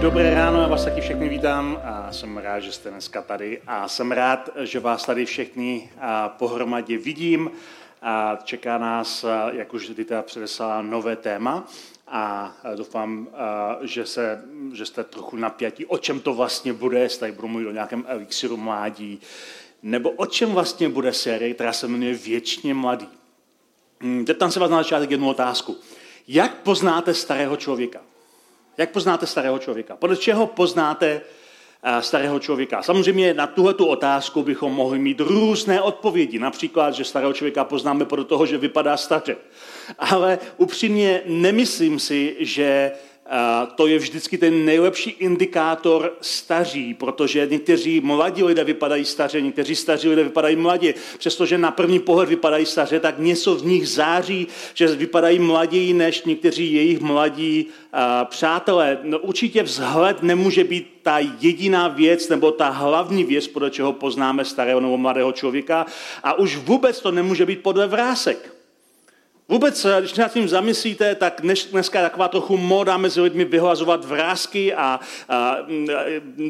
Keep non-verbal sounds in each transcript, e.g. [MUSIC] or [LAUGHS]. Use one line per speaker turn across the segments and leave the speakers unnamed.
Dobré ráno, já vás taky všechny vítám a jsem rád, že jste dneska tady a jsem rád, že vás tady všechny pohromadě vidím a čeká nás, jak už Dita předeslala, nové téma a doufám, že, se, že jste trochu napjatí, o čem to vlastně bude, jestli tady budu mluvit o nějakém elixiru mládí, nebo o čem vlastně bude série, která se jmenuje Věčně mladý. Hm, tam se vás na začátek jednu otázku. Jak poznáte starého člověka? Jak poznáte starého člověka? Podle čeho poznáte eh, starého člověka? Samozřejmě na tuhletu otázku bychom mohli mít různé odpovědi. Například, že starého člověka poznáme podle toho, že vypadá staře. Ale upřímně nemyslím si, že to je vždycky ten nejlepší indikátor staří, protože někteří mladí lidé vypadají staře, někteří staří lidé vypadají mladě. Přestože na první pohled vypadají staře, tak něco v nich září, že vypadají mlaději než někteří jejich mladí přátelé. No, určitě vzhled nemůže být ta jediná věc nebo ta hlavní věc, podle čeho poznáme starého nebo mladého člověka. A už vůbec to nemůže být podle vrásek. Vůbec, eh, když nad tím zamyslíte, tak dnes, dneska je taková trochu móda mezi lidmi vyhlazovat vrázky a, a, a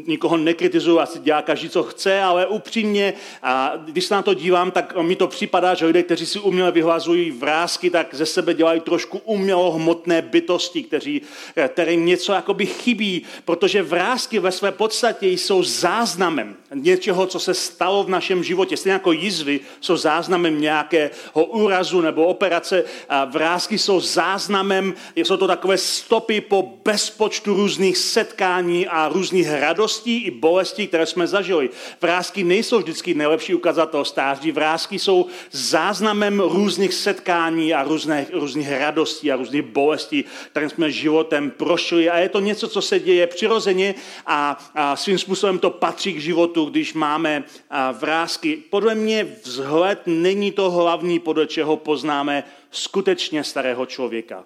nikoho nekritizuju, asi dělá každý, co chce, ale upřímně, a když se na to dívám, tak mi to připadá, že lidé, kteří si uměle vyhlazují vrázky, tak ze sebe dělají trošku umělohmotné bytosti, kteří, eh, kterým něco jakoby chybí, protože vrázky ve své podstatě jsou záznamem něčeho, co se stalo v našem životě. Stejně jako jizvy jsou záznamem nějakého úrazu nebo operace, vrázky jsou záznamem, jsou to takové stopy po bezpočtu různých setkání a různých radostí i bolestí, které jsme zažili. Vrázky nejsou vždycky nejlepší ukazatel stáří, vrázky jsou záznamem různých setkání a různých, různých radostí a různých bolestí, které jsme životem prošli. A je to něco, co se děje přirozeně a, a svým způsobem to patří k životu, když máme vrázky. Podle mě vzhled není to hlavní, podle čeho poznáme skutečně starého člověka.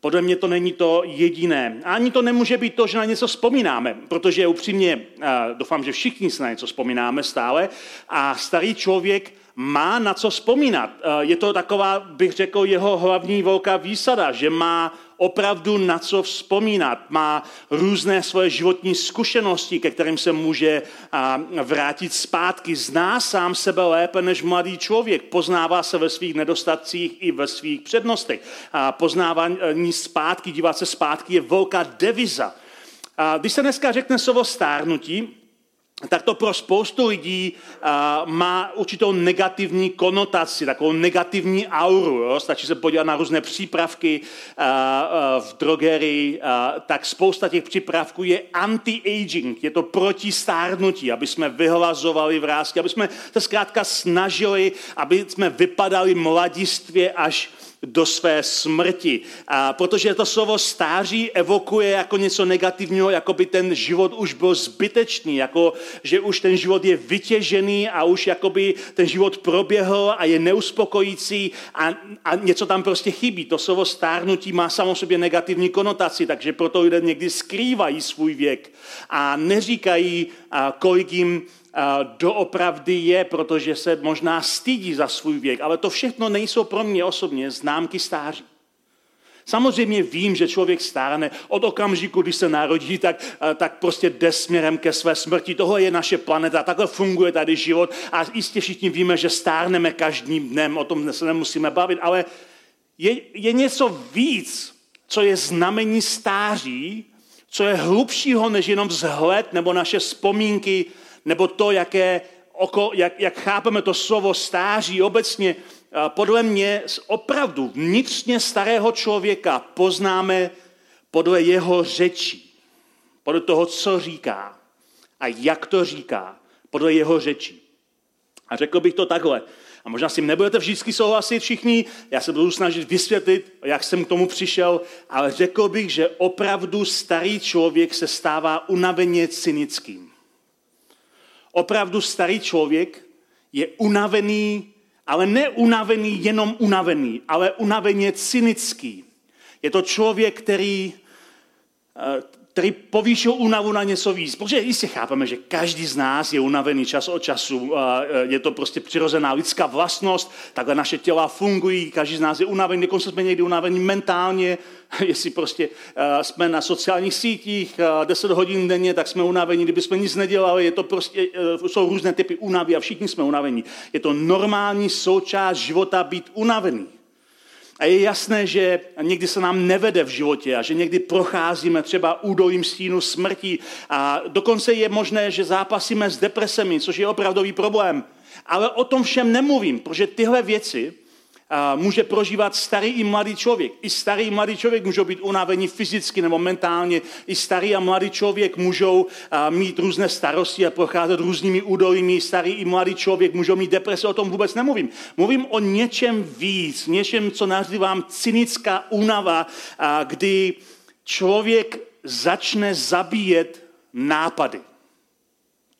Podle mě to není to jediné. A ani to nemůže být to, že na něco vzpomínáme, protože upřímně doufám, že všichni se na něco vzpomínáme stále a starý člověk má na co vzpomínat. Je to taková, bych řekl, jeho hlavní velká výsada, že má opravdu na co vzpomínat. Má různé svoje životní zkušenosti, ke kterým se může vrátit zpátky. Zná sám sebe lépe než mladý člověk. Poznává se ve svých nedostatcích i ve svých přednostech. Poznávání zpátky, dívat se zpátky je velká deviza. Když se dneska řekne slovo stárnutí, tak to pro spoustu lidí uh, má určitou negativní konotaci, takovou negativní auru. Jo? Stačí se podívat na různé přípravky uh, uh, v drogerii, uh, tak spousta těch přípravků je anti-aging, je to proti stárnutí, aby jsme vyhlazovali vrázky, aby jsme se zkrátka snažili, aby jsme vypadali mladistvě až do své smrti. A protože to slovo stáří evokuje jako něco negativního, jako by ten život už byl zbytečný, jako že už ten život je vytěžený a už jakoby ten život proběhl a je neuspokojící a, a něco tam prostě chybí. To slovo stárnutí má samo sobě negativní konotaci, takže proto lidé někdy skrývají svůj věk a neříkají, kolik jim doopravdy je, protože se možná stydí za svůj věk, ale to všechno nejsou pro mě osobně známky stáří. Samozřejmě vím, že člověk stárne od okamžiku, kdy se narodí, tak, tak prostě jde směrem ke své smrti. Tohle je naše planeta, takhle funguje tady život a jistě všichni víme, že stárneme každým dnem, o tom se nemusíme bavit, ale je, je něco víc, co je znamení stáří, co je hlubšího než jenom vzhled nebo naše vzpomínky nebo to, jaké, oko, jak, jak chápeme to slovo stáří obecně, podle mě opravdu vnitřně starého člověka poznáme podle jeho řečí, podle toho, co říká a jak to říká, podle jeho řečí. A řekl bych to takhle. A možná si nebudete vždycky souhlasit všichni, já se budu snažit vysvětlit, jak jsem k tomu přišel, ale řekl bych, že opravdu starý člověk se stává unaveně cynickým opravdu starý člověk je unavený Ale ne unavený, jenom unavený, ale unaveně cynický. Je to člověk, který eh, který povýšil únavu na něco víc. Protože jistě chápeme, že každý z nás je unavený čas od času. Je to prostě přirozená lidská vlastnost, takhle naše těla fungují, každý z nás je unavený, dokonce jsme někdy unavení mentálně, [LAUGHS] jestli prostě jsme na sociálních sítích 10 hodin denně, tak jsme unavení, kdyby jsme nic nedělali, je to prostě, e, jsou různé typy únavy a všichni jsme unavení. Je to normální součást života být unavený. A je jasné, že někdy se nám nevede v životě a že někdy procházíme třeba údolím stínu smrti a dokonce je možné, že zápasíme s depresemi, což je opravdový problém. Ale o tom všem nemluvím, protože tyhle věci může prožívat starý i mladý člověk. I starý i mladý člověk můžou být unavení fyzicky nebo mentálně. I starý a mladý člověk můžou mít různé starosti a procházet různými údolími. Starý i mladý člověk můžou mít deprese, o tom vůbec nemluvím. Mluvím o něčem víc, něčem, co nazývám cynická únava, kdy člověk začne zabíjet nápady.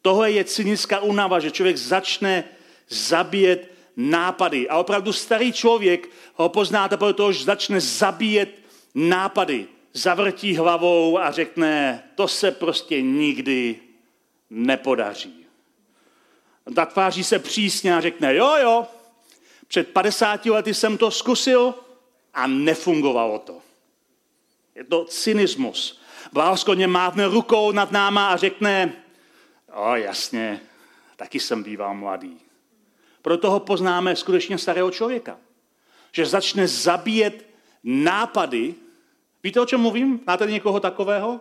Tohle je cynická únava, že člověk začne zabíjet nápady. A opravdu starý člověk ho poznáte podle že začne zabíjet nápady. Zavrtí hlavou a řekne, to se prostě nikdy nepodaří. Zatváří se přísně a řekne, jo, jo, před 50 lety jsem to zkusil a nefungovalo to. Je to cynismus. Blahoskodně mávne rukou nad náma a řekne, o jasně, taky jsem býval mladý. Proto ho poznáme skutečně starého člověka. Že začne zabíjet nápady. Víte, o čem mluvím? Máte někoho takového?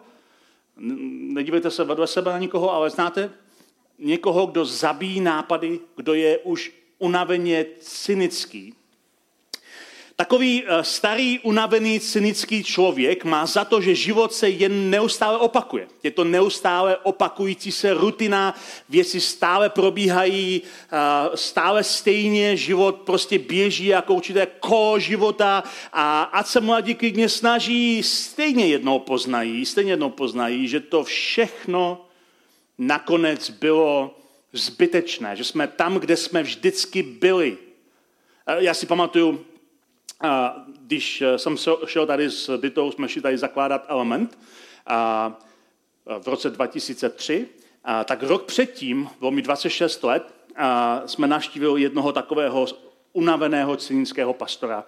Nedívejte se vedle sebe na nikoho, ale znáte někoho, kdo zabíjí nápady, kdo je už unaveně cynický, Takový eh, starý, unavený, cynický člověk má za to, že život se jen neustále opakuje. Je to neustále opakující se rutina, věci stále probíhají, eh, stále stejně, život prostě běží jako určité kolo života a ať se mladí klidně snaží, stejně jednou poznají, stejně jednou poznají, že to všechno nakonec bylo zbytečné, že jsme tam, kde jsme vždycky byli. Eh, já si pamatuju, když eh, jsem šel tady s Ditou, jsme šli tady zakládat element a v roce 2003, a tak rok předtím, bylo mi 26 let, a jsme navštívili jednoho takového unaveného cynického pastora,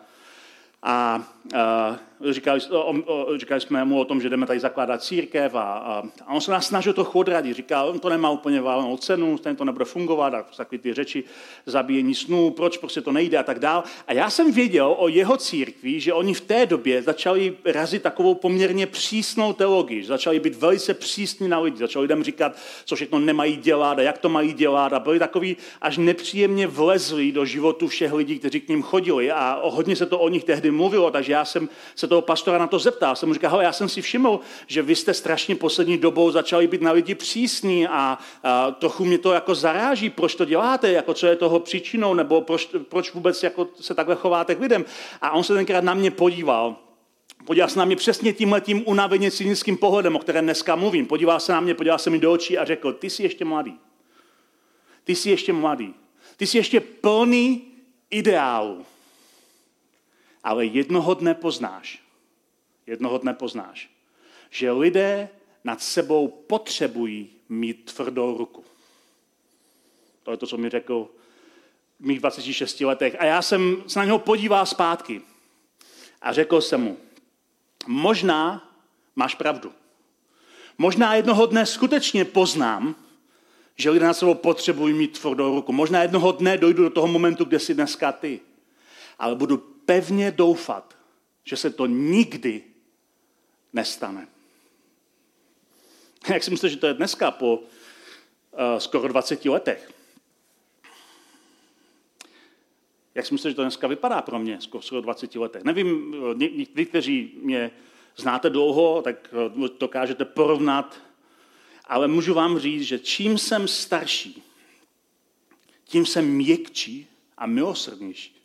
a uh, říkali, o, o, říkali jsme mu o tom, že jdeme tady zakládat církev a, a, a on se nás snažil to odradit. Říkal, on to nemá úplně válnou cenu, ten to nebude fungovat a takové ty řeči zabíjení snů, proč prostě to nejde a tak dál. A já jsem věděl o jeho církvi, že oni v té době začali razit takovou poměrně přísnou teologii, že začali být velice přísní na lidi, začali lidem říkat, co všechno nemají dělat a jak to mají dělat a byli takový až nepříjemně vlezli do životu všech lidí, kteří k ním chodili a hodně se to o nich tehdy mluvilo, takže já jsem se toho pastora na to zeptal. Jsem mu říkal, já jsem si všiml, že vy jste strašně poslední dobou začali být na lidi přísní a, a trochu mě to jako zaráží, proč to děláte, jako co je toho příčinou, nebo proč, proč vůbec jako se takhle chováte k lidem. A on se tenkrát na mě podíval Podíval se na mě přesně tímhletím unaveně cynickým pohledem, o kterém dneska mluvím. Podíval se na mě, podíval se mi do očí a řekl, ty jsi ještě mladý. Ty jsi ještě mladý. Ty jsi ještě plný ideálu ale jednoho dne poznáš, jednoho dne poznáš, že lidé nad sebou potřebují mít tvrdou ruku. To je to, co mi řekl v mých 26 letech. A já jsem se na něho podíval zpátky a řekl jsem mu, možná máš pravdu. Možná jednoho dne skutečně poznám, že lidé na sebou potřebují mít tvrdou ruku. Možná jednoho dne dojdu do toho momentu, kde jsi dneska ty. Ale budu pevně doufat, že se to nikdy nestane. [LAUGHS] Jak si myslíte, že to je dneska po uh, skoro 20 letech? Jak si myslíte, že to dneska vypadá pro mě skoro 20 letech? Nevím, vy, kteří mě znáte dlouho, tak eh, dokážete porovnat, ale můžu vám říct, že čím jsem starší, tím jsem měkčí a milosrdnější.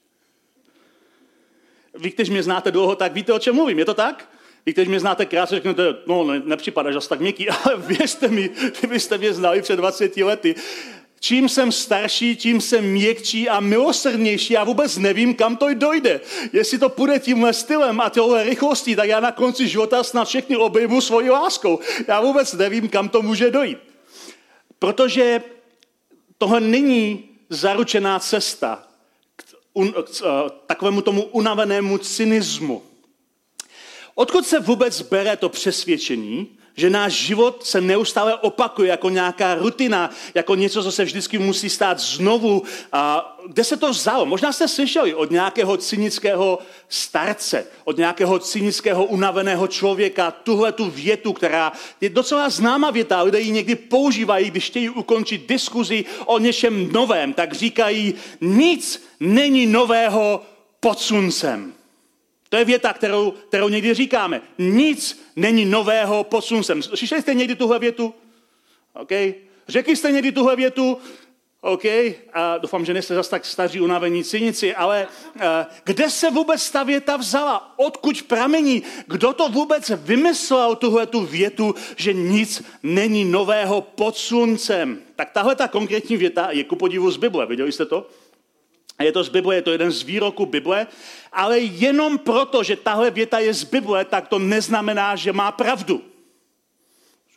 Vy, kteří mě znáte dlouho, tak víte, o čem mluvím. Je to tak? Vy, kteří mě znáte krátce, řeknete, no, ne, nepřipadáš asi tak měkký, [LAUGHS] ale věřte mi, kdybyste mě znali před 20 lety, Čím jsem starší, tím jsem měkčí a milosrdnější. Já vůbec nevím, kam to dojde. Jestli to půjde tímhle stylem a tohle rychlostí, tak já na konci života snad všechny obejmu svojí láskou. Já vůbec nevím, kam to může dojít. Protože tohle není zaručená cesta un, eh, takovému tomu unavenému cynismu. Odkud se vůbec bere to přesvědčení, že náš život se neustále opakuje jako nějaká rutina, jako něco, co se vždycky musí stát znovu. A kde se to vzalo? Možná jste slyšeli od nějakého cynického starce, od nějakého cynického unaveného člověka tuhle tu větu, která je docela známá věta, lidé ji někdy používají, když chtějí ukončit diskuzi o něčem novém, tak říkají, nic není nového pod sluncem. To je věta, kterou, kterou někdy říkáme. Nic není nového pod sluncem. Slyšeli jste někdy tuhle větu? OK. Řekli jste někdy tuhle větu? OK. A doufám, že nejste zase tak staří unavení cynici, ale uh, kde se vůbec ta věta vzala? Odkud pramení? Kdo to vůbec vymyslel, tuhle tu větu, že nic není nového pod sluncem? Tak tahle ta konkrétní věta je ku podivu z Bible. Viděli jste to? Je to z Bible, je to jeden z výroků Bible, ale jenom proto, že tahle věta je z Bible, tak to neznamená, že má pravdu.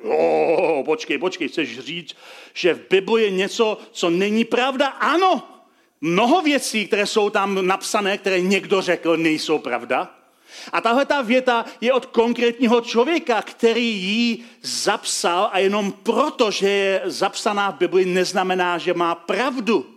Oh, počkej, počkej, chceš říct, že v Bibli je něco, co není pravda? Ano, mnoho věcí, které jsou tam napsané, které někdo řekl, nejsou pravda. A tahle ta věta je od konkrétního člověka, který ji zapsal a jenom proto, že je zapsaná v Bibli, neznamená, že má pravdu.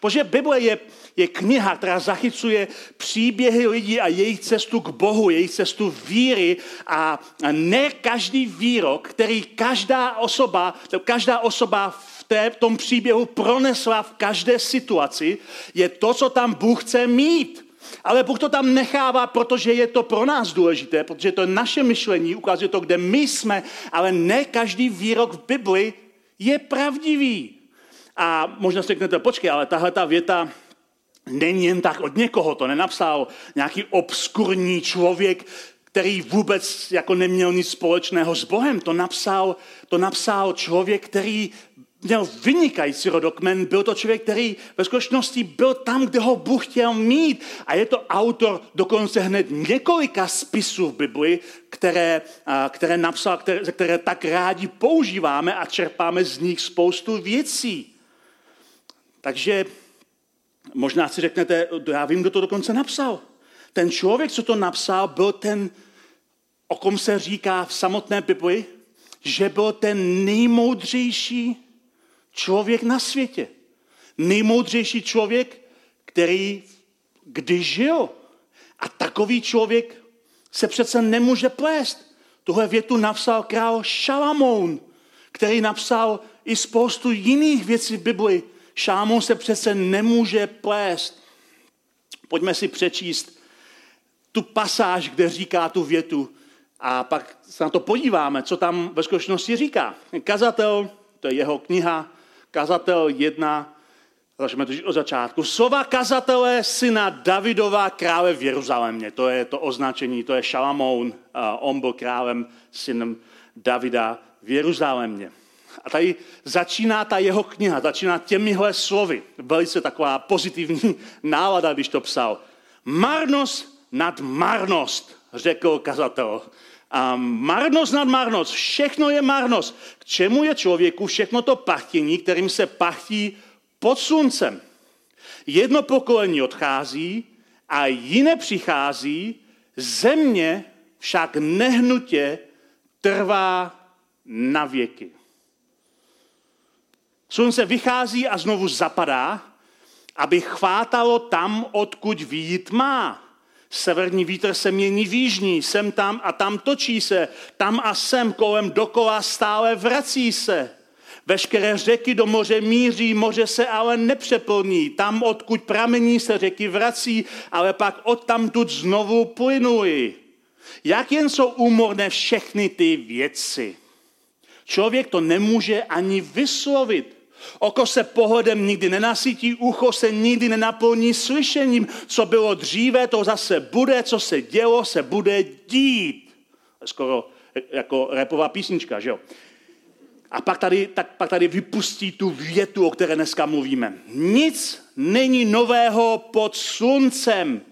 Protože Bible je, je kniha, která zachycuje příběhy lidí a jejich cestu k Bohu, jejich cestu víry a ne každý výrok, který každá osoba, každá osoba v, té, v tom příběhu pronesla v každé situaci, je to, co tam Bůh chce mít. Ale Bůh to tam nechává, protože je to pro nás důležité, protože to je naše myšlení, ukazuje to, kde my jsme, ale ne každý výrok v Bibli je pravdivý. A možná si řeknete, počkej, ale tahle ta věta není jen tak od někoho, to nenapsal nějaký obskurní člověk, který vůbec jako neměl nic společného s Bohem. To napsal, to napsal člověk, který měl vynikající rodokmen, byl to člověk, který ve skutečnosti byl tam, kde ho Bůh chtěl mít. A je to autor dokonce hned několika spisů v Bibli, které, které napsal, které, které tak rádi používáme a čerpáme z nich spoustu věcí. Takže možná si řeknete, já vím, kdo to dokonce napsal. Ten člověk, co to napsal, byl ten, o kom se říká v samotné Bibli, že byl ten nejmoudřejší člověk na světě. Nejmoudřejší člověk, který kdy žil. A takový člověk se přece nemůže plést. Tuhle větu napsal král Šalamoun, který napsal i spoustu jiných věcí v Bibli, Šámon se přece nemůže plést. Pojďme si přečíst tu pasáž, kde říká tu větu a pak se na to podíváme, co tam ve skutečnosti říká. Kazatel, to je jeho kniha, Kazatel 1, začneme to od začátku. Slova kazatele syna Davidova krále v Jeruzalémě. To je to označení, to je Šalamoun. On byl králem synem Davida v Jeruzalémě. A tady začíná ta jeho kniha, začíná těmihle slovy. Velice taková pozitivní [LAUGHS] nálada, když to psal. Marnost nad marnost, řekl kazatel. A marnost nad marnost, všechno je marnost. K čemu je člověku všechno to pachtění, kterým se pachtí pod sluncem? Jedno pokolení odchází a jiné přichází, země však nehnutě trvá na věky. Slunce vychází a znovu zapadá, aby chvátalo tam, odkud výjít má. Severní vítr se mění v jižní, sem tam a tam točí se, tam a sem kolem dokola stále vrací se. Veškeré řeky do moře míří, moře se ale nepřeplní. Tam, odkud pramení, se řeky vrací, ale pak odtamtud znovu plynují. Jak jen jsou úmorné všechny ty věci. Člověk to nemůže ani vyslovit. Oko se pohledem nikdy nenasytí, ucho se nikdy nenaplní slyšením. Co bylo dříve, to zase bude, co se dělo, se bude dít. Skoro jako repová písnička, že jo? A pak tady, tak, pak tady vypustí tu větu, o které dneska mluvíme. Nic není nového pod sluncem.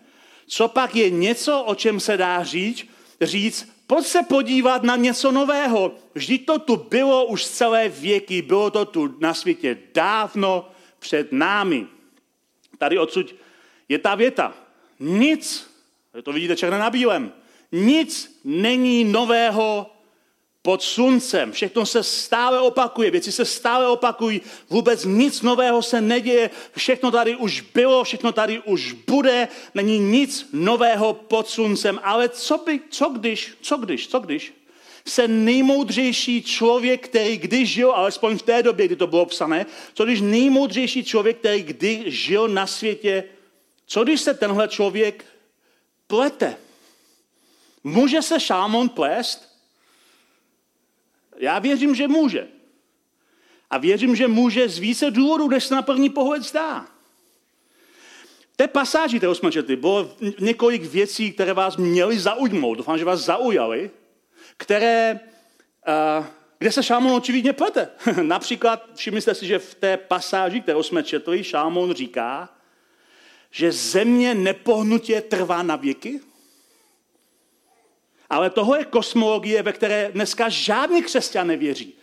Co pak je něco, o čem se dá říct? Říct, pojď se podívat na něco nového. Vždyť to tu bylo už celé věky, bylo to tu na světě dávno před námi. Tady odsud je ta věta. Nic, to vidíte černé na bílém, nic není nového pod sluncem. Všechno se stále opakuje, věci se stále opakují, vůbec nic nového se neděje, všechno tady už bylo, všechno tady už bude, není nic nového pod sluncem. Ale co, by, co když, co když, co když se nejmoudřejší člověk, který kdy žil, alespoň v té době, kdy to bylo psané, co když nejmoudřejší člověk, který kdy žil na světě, co když se tenhle člověk plete? Může se šámon plést? Já věřím, že může. A věřím, že může z více důvodů, než se na první pohled zdá. Té pasáži, jsme četli, bylo několik věcí, které vás měly zaujmout. Doufám, že vás zaujaly, které, uh, kde se Šámon očividně plete. [LAUGHS] Například, všimli jste si, že v té pasáži, kterou jsme četli, Šámon říká, že země nepohnutě trvá na věky. Ale toho je kosmologie, ve které dneska žádný křesťan nevěří.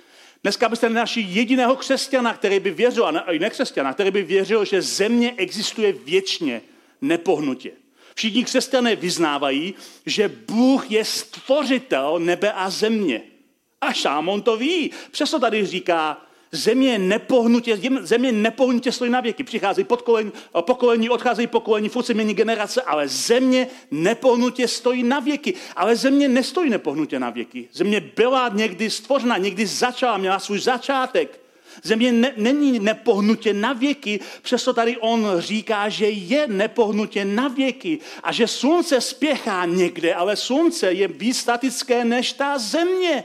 Dneska byste nenašli jediného křesťana, který by věřil, a ne, nekřesťana, který by věřil, že země existuje věčně, nepohnutě. Všichni křesťané vyznávají, že Bůh je stvořitel nebe a země. A Šámon to ví. Přesto tady říká, země nepohnutě, země nepohnutě stojí na věky. Přichází pokolení, pokolení, odcházejí pokolení, furt se mění generace, ale země nepohnutě stojí na věky. Ale země nestojí nepohnutě na věky. Země byla někdy stvořena, někdy začala, měla svůj začátek. Země ne, není nepohnutě na věky, přesto tady on říká, že je nepohnutě na věky a že slunce spěchá někde, ale slunce je víc statické než ta země.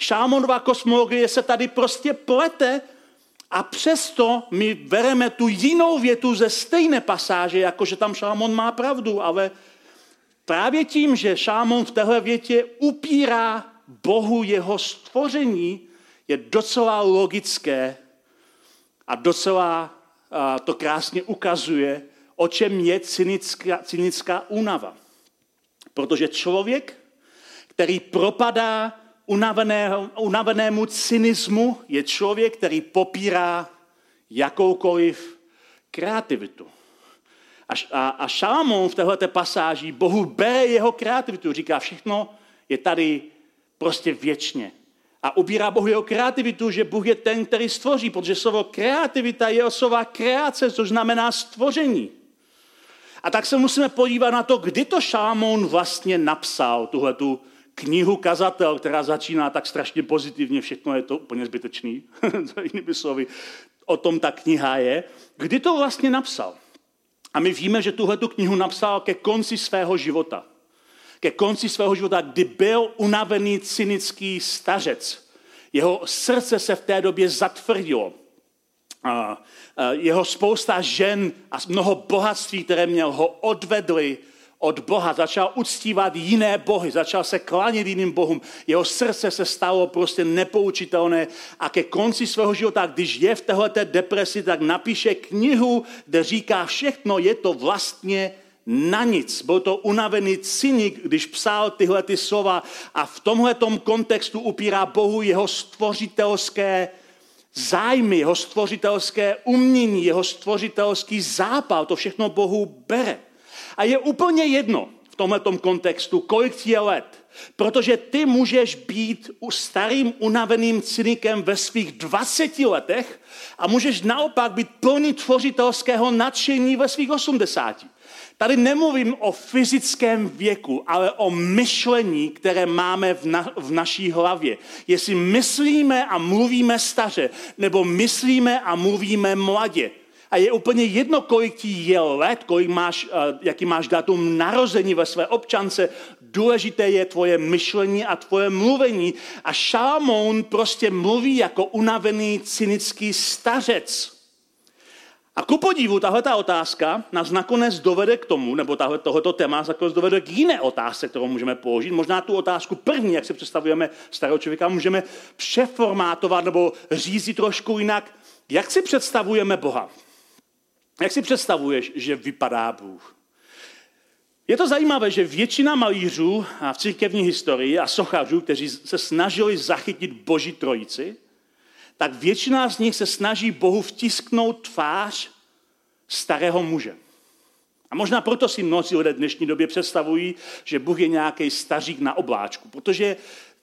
Šámonová kosmologie se tady prostě plete a přesto my bereme tu jinou větu ze stejné pasáže, jakože tam Šámon má pravdu, ale právě tím, že Šámon v téhle větě upírá Bohu jeho stvoření, je docela logické a docela a to krásně ukazuje, o čem je cynická, cynická únava. Protože člověk, který propadá unavenému cynismu je člověk, který popírá jakoukoliv kreativitu. A, a, a Šalamón v této pasáži Bohu bere jeho kreativitu. Říká, všechno je tady prostě věčně. A ubírá Bohu jeho kreativitu, že Bůh je ten, který stvoří, protože slovo kreativita je slova kreace, což znamená stvoření. A tak se musíme podívat na to, kdy to Šámon vlastně napsal tuhletu knihu Kazatel, která začíná tak strašně pozitivně, všechno je to úplně zbytečný, [LAUGHS] jinými slovy, o tom ta kniha je. Kdy to vlastně napsal? A my víme, že tuhle tu knihu napsal ke konci svého života. Ke konci svého života, kdy byl unavený cynický stařec. Jeho srdce se v té době zatvrdilo. Jeho spousta žen a mnoho bohatství, které měl, ho odvedli od Boha, začal uctívat jiné bohy, začal se klanit jiným bohům. Jeho srdce se stalo prostě nepoučitelné a ke konci svého života, když je v této depresi, tak napíše knihu, kde říká všechno, je to vlastně na nic. Byl to unavený cynik, když psal tyhle ty slova a v tomhle kontextu upírá Bohu jeho stvořitelské zájmy, jeho stvořitelské umění, jeho stvořitelský zápal, to všechno Bohu bere. A je úplně jedno v tomto kontextu, kolik ti je let. Protože ty můžeš být starým unaveným cynikem ve svých 20 letech a můžeš naopak být plný tvořitelského nadšení ve svých 80. Tady nemluvím o fyzickém věku, ale o myšlení, které máme v, na, v naší hlavě. Jestli myslíme a mluvíme staře, nebo myslíme a mluvíme mladě. A je úplně jedno, kolik ti je let, kolik máš, eh, jaký máš datum narození ve své občance, důležité je tvoje myšlení a tvoje mluvení. A Šalamón prostě mluví jako unavený cynický stařec. A ku podivu, tahle ta otázka nás nakonec dovede k tomu, nebo tahle, tohoto téma nás nakonec dovede k jiné otázce, kterou můžeme položit. Možná tu otázku první, jak si představujeme starého člověka, můžeme přeformátovat nebo řízit trošku jinak. Jak si představujeme Boha? Jak si představuješ, že vypadá Bůh? Je to zajímavé, že většina malířů v církevní historii a sochařů, kteří se snažili zachytit Boží trojici, tak většina z nich se snaží Bohu vtisknout tvář starého muže. A možná proto si mnozí lidé v dnešní době představují, že Bůh je nějaký stařík na obláčku, protože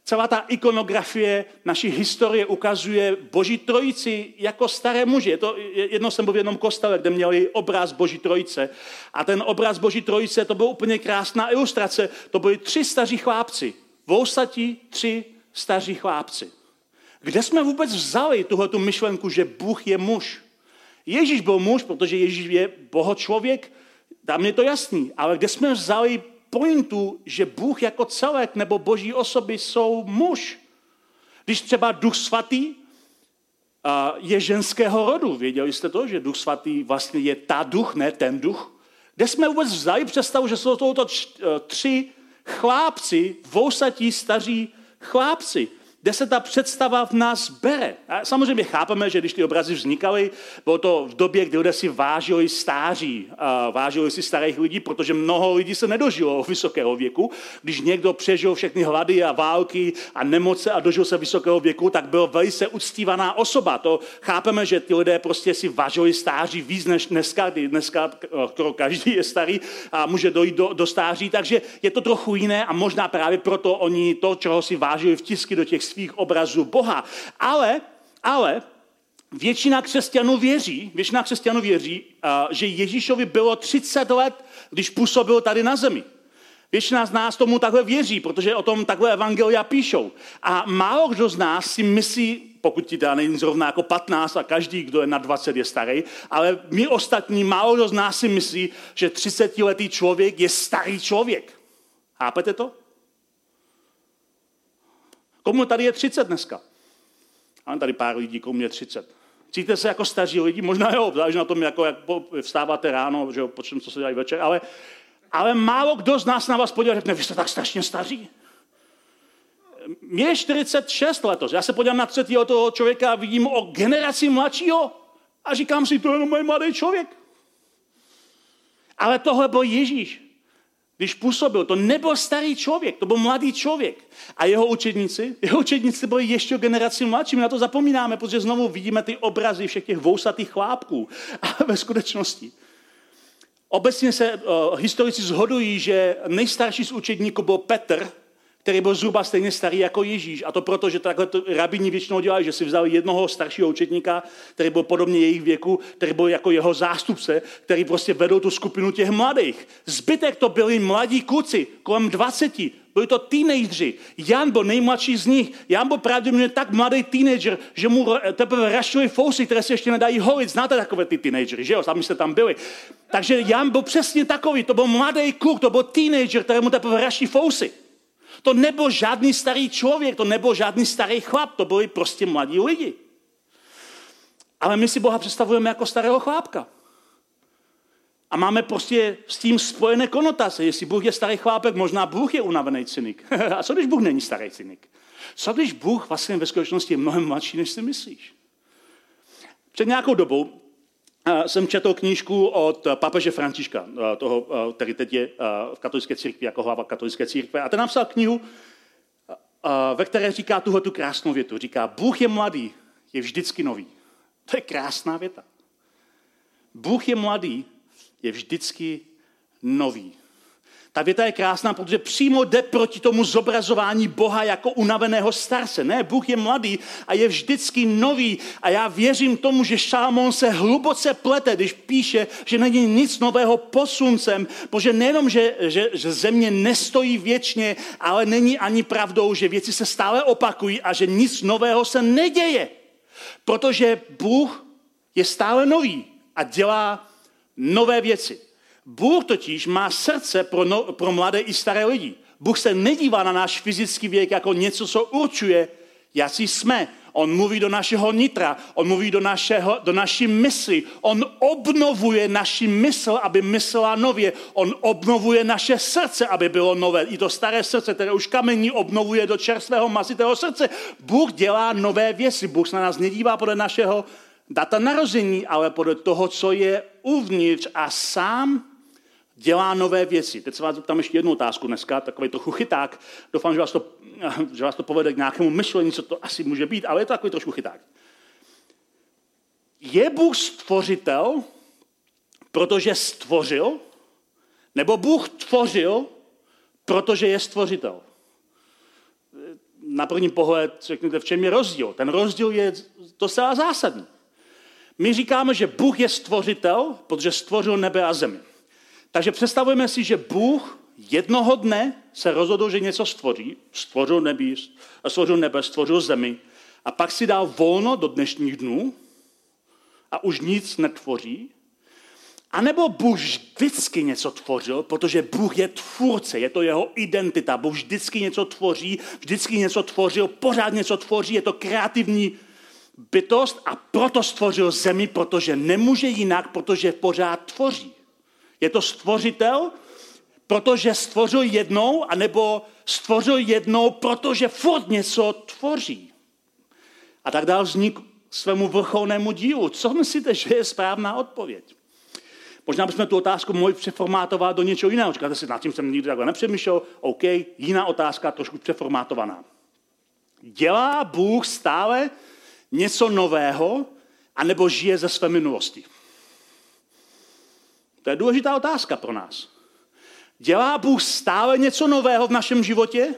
celá ta ikonografie naší historie ukazuje Boží trojici jako staré muže. Je to, jedno jsem byl v jednom kostele, kde měli obraz Boží trojice. A ten obraz Boží trojice, to byla úplně krásná ilustrace. To byli tři staří chlápci. Vousatí tři staří chlápci. Kde jsme vůbec vzali tuhle tu myšlenku, že Bůh je muž? Ježíš byl muž, protože Ježíš je boho člověk, tam je to jasný. Ale kde jsme vzali pointu, že Bůh jako celek nebo boží osoby jsou muž? Když třeba duch svatý je ženského rodu. Věděli jste to, že duch svatý vlastně je ta duch, ne ten duch? Kde jsme vůbec vzali představu, že jsou to tři chlápci, vousatí staří chlápci kde se ta představa v nás bere. A samozřejmě chápeme, že když ty obrazy vznikaly, bylo to v době, kdy lidé si vážili stáří, vážili si starých lidí, protože mnoho lidí se nedožilo [LAUGHS] vysokého věku. Když někdo přežil všechny hlady a války a nemoce a dožil se vysokého věku, tak byl velice uctívaná osoba. To chápeme, že ty lidé prostě si vážili stáří víc než dneska, kdy dneska skoro každý je starý a může dojít do, do stáří, takže je to trochu jiné a možná právě proto oni to, čeho si vážili vtisky do těch svých obrazů Boha. Ale, ale většina křesťanů věří, většina křesťanů věří, že Ježíšovi bylo 30 let, když působil tady na zemi. Většina z nás tomu takhle věří, protože o tom takhle evangelia píšou. A málo kdo z nás si myslí, pokud ti teda není zrovna jako 15 a každý, kdo je na 20, je starý, ale my ostatní, málo kdo z nás si myslí, že 30-letý člověk je starý člověk. Chápete to? Komu tady je 30 dneska? Mám tady pár lidí, komu je 30. Cítíte se jako staří lidi? Možná jo, záleží na tom, jako, jak vstáváte ráno, že jo, počím, co se dělají večer, ale, ale málo kdo z nás na vás podívá řekne, vy jste tak strašně staří. Mě je 46 letos. Já se podívám na třetího toho člověka a vidím o generaci mladšího a říkám si, to je jenom můj mladý člověk. Ale tohle byl Ježíš když působil, to nebyl starý člověk, to byl mladý člověk. A jeho učedníci, jeho učedníci byli ještě generaci mladší. My na to zapomínáme, protože znovu vidíme ty obrazy všech těch vousatých chlápků. [LAUGHS] A ve skutečnosti. Obecně se uh, historici zhodují, že nejstarší z učedníků byl Petr, který byl zhruba stejně starý jako Ježíš. A to proto, že takhle to rabini většinou dělali, že si vzali jednoho staršího učetníka, který byl podobně jejich věku, který byl jako jeho zástupce, který prostě vedl tu skupinu těch mladých. Zbytek to byli mladí kluci, kolem 20, byli to teenageři. Jan byl nejmladší z nich. Jan byl pravděpodobně tak mladý teenager, že mu teprve rašily fousy, které se ještě nedají holit. Znáte takové ty teenagery, že jo? Sami jste tam byli. Takže Jan byl přesně takový. To byl mladý kluk, to byl teenager, kterému teprve raší fousy. To nebyl žádný starý člověk, to nebyl žádný starý chlap, to byli prostě mladí lidi. Ale my si Boha představujeme jako starého chlápka. A máme prostě s tím spojené konotace. Jestli Bůh je starý chlápek, možná Bůh je unavený cynik. [LAUGHS] A co když Bůh není starý cynik? Co když Bůh vlastně ve skutečnosti je mnohem mladší, než si myslíš? Před nějakou dobou jsem četl knížku od papeže Františka, toho, který teď je v katolické církvi, jako hlava katolické církve. A ten napsal knihu, ve které říká tuhle tu krásnou větu. Říká, Bůh je mladý, je vždycky nový. To je krásná věta. Bůh je mladý, je vždycky nový. Ta věta je krásná, protože přímo jde proti tomu zobrazování Boha jako unaveného starce. Ne, Bůh je mladý a je vždycky nový. A já věřím tomu, že Šámon se hluboce plete, když píše, že není nic nového posuncem, protože nejenom, že, že, že země nestojí věčně, ale není ani pravdou, že věci se stále opakují a že nic nového se neděje. Protože Bůh je stále nový a dělá nové věci. Bůh totiž má srdce pro, no, pro mladé i staré lidi. Bůh se nedívá na náš fyzický věk jako něco, co určuje, jaký jsme. on mluví do našeho nitra, on mluví do, našeho, do naší mysli, on obnovuje naši mysl, aby myslela nově, on obnovuje naše srdce, aby bylo nové. I to staré srdce, které už kamení obnovuje do čerstvého masitého srdce. Bůh dělá nové věci, Bůh se na nás nedívá podle našeho data narození, ale podle toho, co je uvnitř a sám dělá nové věci. Teď se vás zeptám ještě jednu otázku dneska, takový trochu chyták. Doufám, že vás to, [LAUGHS] že vás to povede k nějakému myšlení, co to asi může být, ale je to takový trošku chyták. Je Bůh stvořitel, protože stvořil, nebo Bůh tvořil, protože je stvořitel? Na první pohled řeknete, v čem je rozdíl. Ten rozdíl je docela zásadní. My říkáme, že Bůh je stvořitel, protože stvořil nebe a zemi. Takže představujeme si, že Bůh jednoho dne se rozhodl, že něco stvoří. Stvořil nebe, stvořil nebe, stvořil zemi. A pak si dal volno do dnešních dnů a už nic netvoří. A nebo Bůh vždycky něco tvořil, protože Bůh je tvůrce, je to jeho identita. Bůh vždycky něco tvoří, vždycky něco tvořil, pořád něco tvoří, je to kreativní bytost a proto stvořil zemi, protože nemůže jinak, protože pořád tvoří. Je to stvořitel, protože stvořil jednou, anebo stvořil jednou, protože furt něco tvoří. A tak dál vznik svému vrcholnému dílu. Co myslíte, že je správná odpověď? Možná bychom tu otázku mohli přeformátovat do něčeho jiného. Říkáte si, nad tím jsem nikdy takhle nepřemýšlel. OK, jiná otázka, trošku přeformátovaná. Dělá Bůh stále něco nového, anebo žije ze své minulosti? To je důležitá otázka pro nás. Dělá Bůh stále něco nového v našem životě?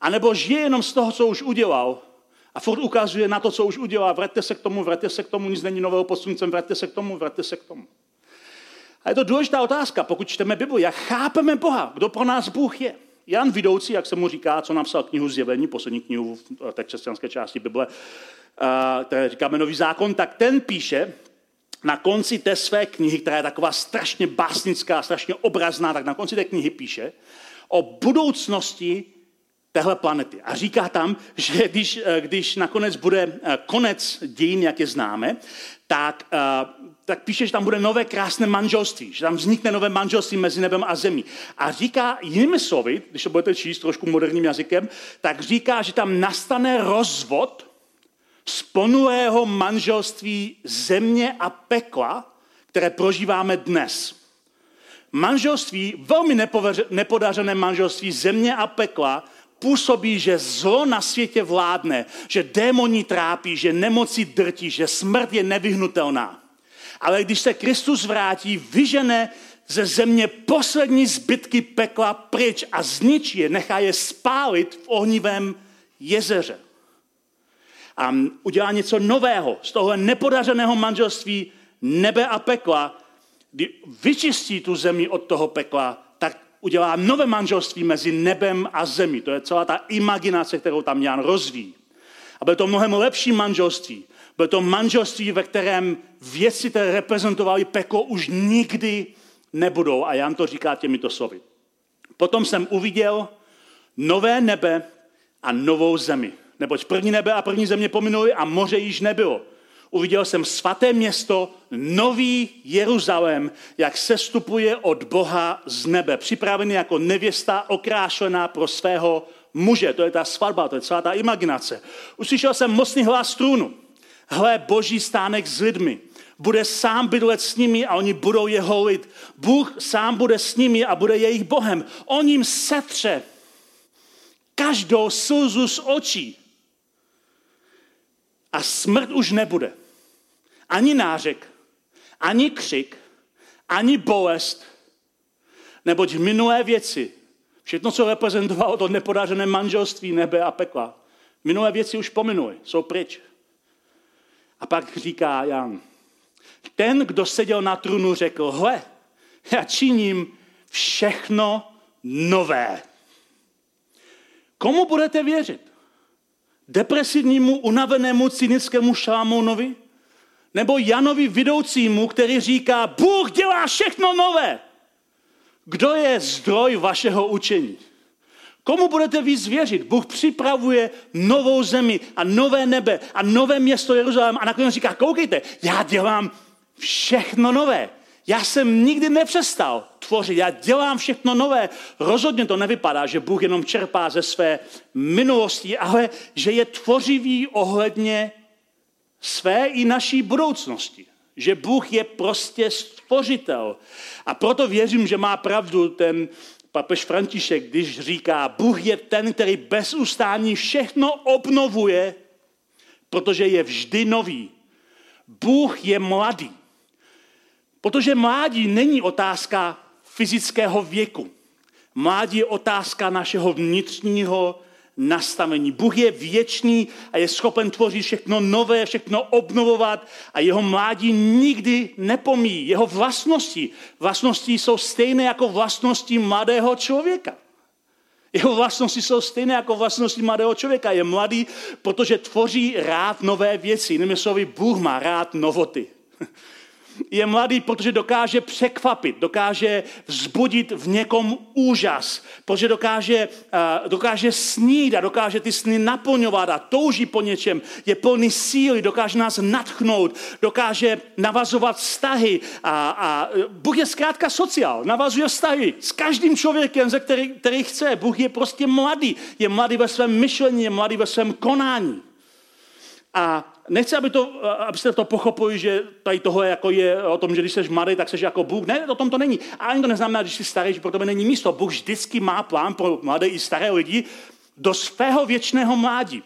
A nebo žije jenom z toho, co už udělal? A furt ukazuje na to, co už udělal. Vraťte se k tomu, vraťte se k tomu, nic není nového pod sluncem, vraťte se k tomu, vraťte se k tomu. A je to důležitá otázka, pokud čteme Bibli, jak chápeme Boha, kdo pro nás Bůh je. Jan Vidoucí, jak se mu říká, co napsal knihu Zjevení, poslední knihu v té křesťanské části Bible, které říkáme Nový zákon, tak ten píše, na konci té své knihy, která je taková strašně básnická, strašně obrazná, tak na konci té knihy píše o budoucnosti téhle planety. A říká tam, že když, eh, když nakonec bude eh, konec dějin, jak je známe, tak, eh, tak píše, že tam bude nové krásné manželství, že tam vznikne nové manželství mezi nebem a zemí. A říká jinými slovy, když to budete číst trošku moderním jazykem, tak říká, že tam nastane rozvod z ponulého manželství země a pekla, které prožíváme dnes. Manželství, velmi nepodařené manželství země a pekla, působí, že zlo na světě vládne, že démoni trápí, že nemoci drtí, že smrt je nevyhnutelná. Ale když se Kristus vrátí, vyžene ze země poslední zbytky pekla pryč a zničí je, nechá je spálit v ohnivém jezeře a udělá něco nového z toho nepodařeného manželství nebe a pekla, kdy vyčistí tu zemi od toho pekla, tak udělá nové manželství mezi nebem a zemí. To je celá ta imaginace, kterou tam Jan rozvíjí. A bylo to mnohem lepší manželství. Bylo to manželství, ve kterém věci, které reprezentovaly peklo, už nikdy nebudou. A Jan to říká těmito slovy. Potom jsem uviděl nové nebe a novou zemi neboť první nebe a první země pominuly a moře již nebylo. Uviděl jsem svaté město, nový Jeruzalém, jak sestupuje od Boha z nebe, připravený jako nevěsta okrášlená pro svého muže. To je ta svatba, to je celá ta imaginace. Uslyšel jsem mocný hlas trůnu. Hle, boží stánek s lidmi. Bude sám bydlet s nimi a oni budou jeho lid. Bůh sám bude s nimi a bude jejich Bohem. On jim setře každou slzu z očí a smrt už nebude. Ani nářek, ani křik, ani bolest, neboť minulé věci, všechno, co reprezentovalo to nepodařené manželství nebe a pekla, minulé věci už pominuly, jsou pryč. A pak říká Jan, ten, kdo seděl na trůnu, řekl, hle, já činím všechno nové. Komu budete věřit? Depresivnímu, unavenému, cynickému Šalamounovi? Nebo Janovi vidoucímu, který říká, Bůh dělá všechno nové. Kdo je zdroj vašeho učení? Komu budete víc věřit? Bůh připravuje novou zemi a nové nebe a nové město Jeruzalém a nakonec říká, koukejte, já dělám všechno nové. Já jsem nikdy nepřestal tvořit, já dělám všechno nové. Rozhodně to nevypadá, že Bůh jenom čerpá ze své minulosti, ale že je tvořivý ohledně své i naší budoucnosti. Že Bůh je prostě stvořitel. A proto věřím, že má pravdu ten papež František, když říká, Bůh je ten, který bez ustání všechno obnovuje, protože je vždy nový. Bůh je mladý. Protože mládí není otázka fyzického věku. Mládí je otázka našeho vnitřního nastavení. Bůh je věčný a je schopen tvořit všechno nové, všechno obnovovat a jeho mládí nikdy nepomíjí. Jeho vlastnosti, vlastnosti jsou stejné jako vlastnosti mladého člověka. Jeho vlastnosti jsou stejné jako vlastnosti mladého člověka. Je mladý, protože tvoří rád nové věci. Jinými slovy, Bůh má rád novoty. Je mladý, protože dokáže překvapit, dokáže vzbudit v někom úžas, protože dokáže, uh, dokáže snít a dokáže ty sny naplňovat a touží po něčem, je plný síly, dokáže nás natchnout, dokáže navazovat vztahy a, a Bůh je zkrátka sociál, navazuje vztahy s každým člověkem, ze který, který chce. Bůh je prostě mladý, je mladý ve svém myšlení, je mladý ve svém konání. A nechci, aby to, abyste to pochopili, že tady toho jako je o tom, že když jsi mladý, tak jsi jako Bůh. Ne, o tom to není. A ani to neznamená, že jsi starý, že pro tebe není místo. Bůh vždycky má plán pro mladé i staré lidi do svého věčného mládí.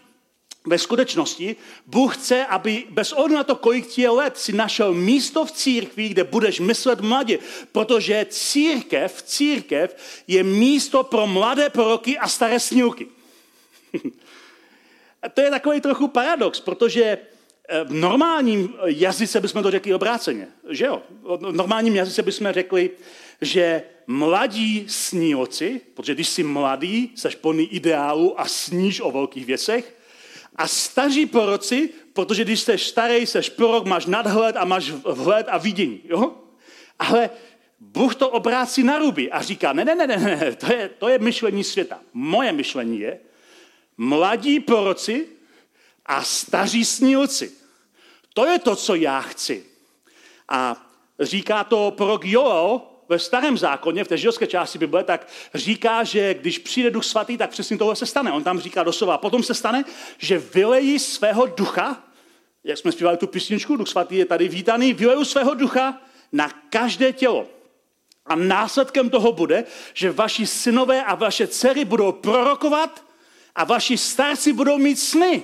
Ve skutečnosti Bůh chce, aby bez ohledu na to, kolik ti je let, si našel místo v církvi, kde budeš myslet mladě, protože církev, církev je místo pro mladé proroky a staré snílky. [LAUGHS] to je takový trochu paradox, protože eh, v normálním jazyce bychom to řekli obráceně, že jo? V normálním jazyce bychom řekli, že mladí snílci, protože když jsi mladý, jsi plný ideálu a sníš o velkých věcech, a staří proroci, protože když jsi starý, jsi prorok, máš nadhled a máš vhled a vidění. Jo? Ale Bůh to obrácí na ruby a říká, ne, ne, ne, ne, to je, to je myšlení světa. Moje myšlení je, mladí proroci a staří snílci. To je to, co já chci. A říká to prorok Joel ve starém zákoně, v té židovské části Bible, tak říká, že když přijde duch svatý, tak přesně tohle se stane. On tam říká doslova. Potom se stane, že vylejí svého ducha, jak jsme zpívali tu písničku, duch svatý je tady vítaný, vylejí svého ducha na každé tělo. A následkem toho bude, že vaši synové a vaše dcery budou prorokovat a vaši starci budou mít sny.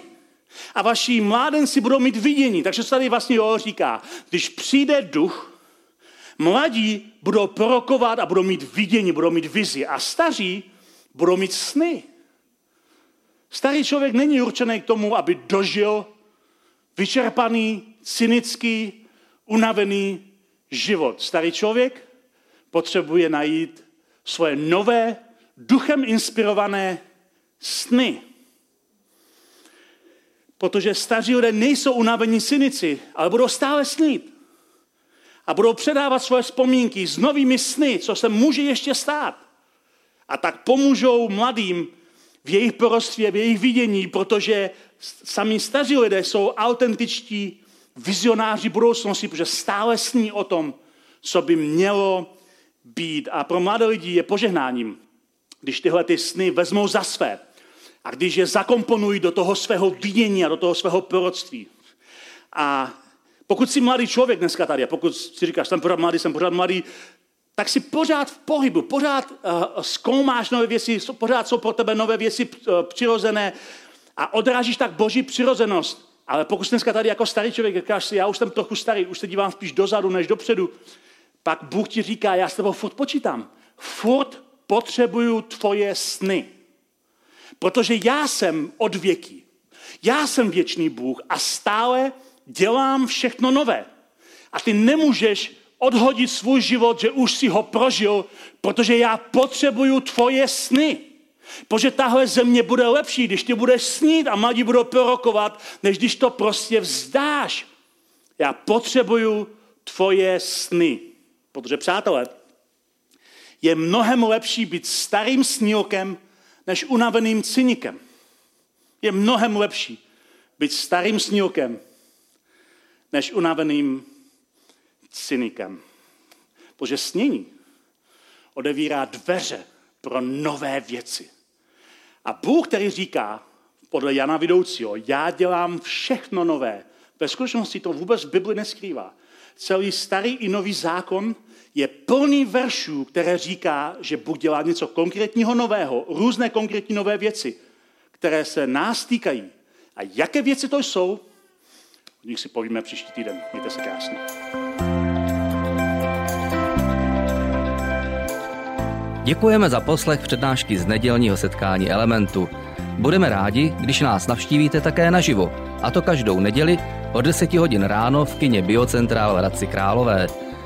A vaši mládenci budou mít vidění. Takže se tady vlastně jo říká, když přijde duch, mladí budou prorokovat a budou mít vidění, budou mít vizi. A staří budou mít sny. Starý člověk není určený k tomu, aby dožil vyčerpaný, cynický, unavený život. Starý člověk potřebuje najít svoje nové, duchem inspirované sny. Protože staří lidé nejsou unavení synici, ale budou stále snít. A budou předávat svoje vzpomínky s novými sny, co se může ještě stát. A tak pomůžou mladým v jejich porostvě, v jejich vidění, protože sami staří lidé jsou autentičtí vizionáři budoucnosti, protože stále sní o tom, co by mělo být. A pro mladé lidi je požehnáním, když tyhle ty sny vezmou za své a když je zakomponují do toho svého vidění a do toho svého proroctví. A pokud jsi mladý člověk dneska tady, a pokud si říkáš, jsem pořád mladý, jsem pořád mladý, tak si pořád v pohybu, pořád uh, zkoumáš nové věci, pořád jsou pro tebe nové věci uh, přirozené a odrážíš tak boží přirozenost. Ale pokud jsi dneska tady jako starý člověk, říkáš si, já už jsem trochu starý, už se dívám spíš dozadu než dopředu, pak Bůh ti říká, já s tebou furt počítám. Furt potřebuju tvoje sny. Protože já jsem od věky. Já jsem věčný Bůh a stále dělám všechno nové. A ty nemůžeš odhodit svůj život, že už si ho prožil, protože já potřebuju tvoje sny. Protože tahle země bude lepší, když ty budeš snít a mladí budou prorokovat, než když to prostě vzdáš. Já potřebuju tvoje sny. Protože, přátelé, je mnohem lepší být starým snílkem, než unaveným cynikem. Je mnohem lepší být starým snílkem, než unaveným cynikem. Protože snění odevírá dveře pro nové věci. A Bůh, který říká, podle Jana Vidoucího, já dělám všechno nové. Ve skutečnosti to vůbec v Bibli neskrývá. Celý starý i nový zákon je plný veršů, které říká, že Bůh dělá něco konkrétního nového, různé konkrétní nové věci, které se nás týkají. A jaké věci to jsou, o nich si povíme příští týden. Mějte se krásně.
Děkujeme za poslech přednášky z nedělního setkání Elementu. Budeme rádi, když nás navštívíte také naživo, a to každou neděli od 10 hodin ráno v kině Biocentrál v Hradci Králové.